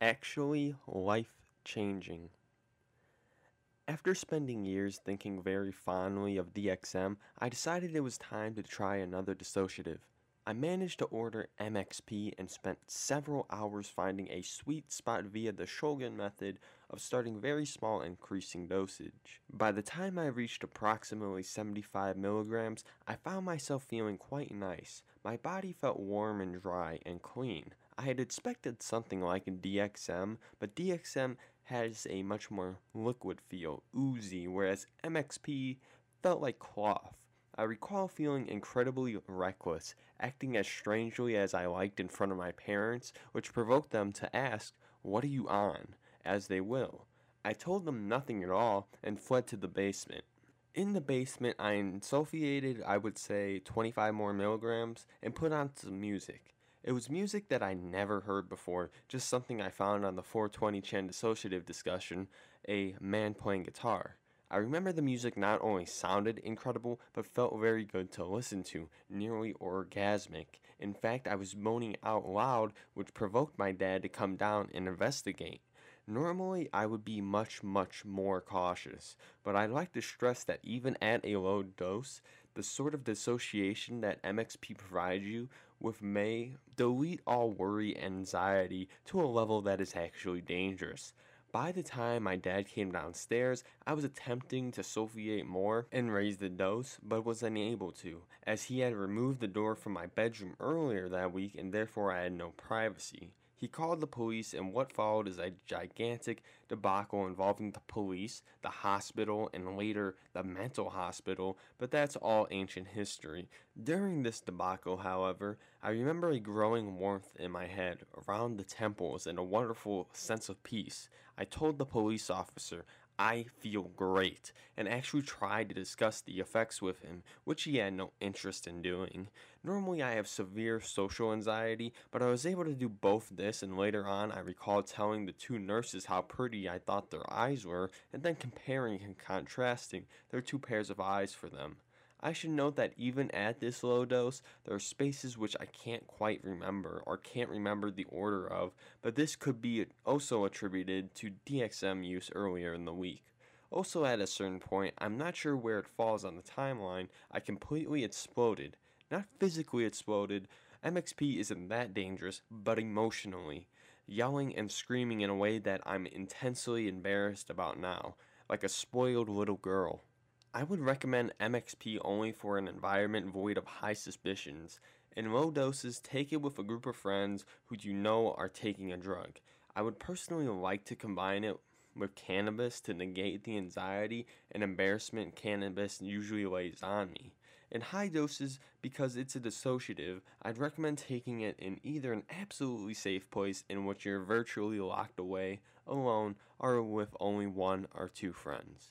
actually life changing. After spending years thinking very fondly of DXM, I decided it was time to try another dissociative. I managed to order MXP and spent several hours finding a sweet spot via the Shulgin method of starting very small increasing dosage. By the time I reached approximately 75 milligrams, I found myself feeling quite nice. My body felt warm and dry and clean. I had expected something like a DXM, but DXM has a much more liquid feel, oozy, whereas MXP felt like cloth. I recall feeling incredibly reckless, acting as strangely as I liked in front of my parents, which provoked them to ask, What are you on? as they will. I told them nothing at all and fled to the basement. In the basement, I insufflated, I would say, 25 more milligrams and put on some music. It was music that I never heard before, just something I found on the 420 Chan dissociative discussion, a man playing guitar. I remember the music not only sounded incredible, but felt very good to listen to, nearly orgasmic. In fact, I was moaning out loud, which provoked my dad to come down and investigate. Normally, I would be much, much more cautious, but I'd like to stress that even at a low dose, the sort of dissociation that MXP provides you with may delete all worry and anxiety to a level that is actually dangerous. By the time my dad came downstairs, I was attempting to sulfiate more and raise the dose, but was unable to, as he had removed the door from my bedroom earlier that week and therefore I had no privacy. He called the police, and what followed is a gigantic debacle involving the police, the hospital, and later the mental hospital, but that's all ancient history. During this debacle, however, I remember a growing warmth in my head, around the temples, and a wonderful sense of peace. I told the police officer, I feel great, and actually tried to discuss the effects with him, which he had no interest in doing. Normally, I have severe social anxiety, but I was able to do both this, and later on, I recall telling the two nurses how pretty I thought their eyes were, and then comparing and contrasting their two pairs of eyes for them. I should note that even at this low dose, there are spaces which I can't quite remember or can't remember the order of, but this could be also attributed to DXM use earlier in the week. Also, at a certain point, I'm not sure where it falls on the timeline, I completely exploded. Not physically exploded, MXP isn't that dangerous, but emotionally. Yelling and screaming in a way that I'm intensely embarrassed about now, like a spoiled little girl. I would recommend MXP only for an environment void of high suspicions. In low doses, take it with a group of friends who you know are taking a drug. I would personally like to combine it with cannabis to negate the anxiety and embarrassment cannabis usually lays on me. In high doses, because it's a dissociative, I'd recommend taking it in either an absolutely safe place in which you're virtually locked away, alone, or with only one or two friends.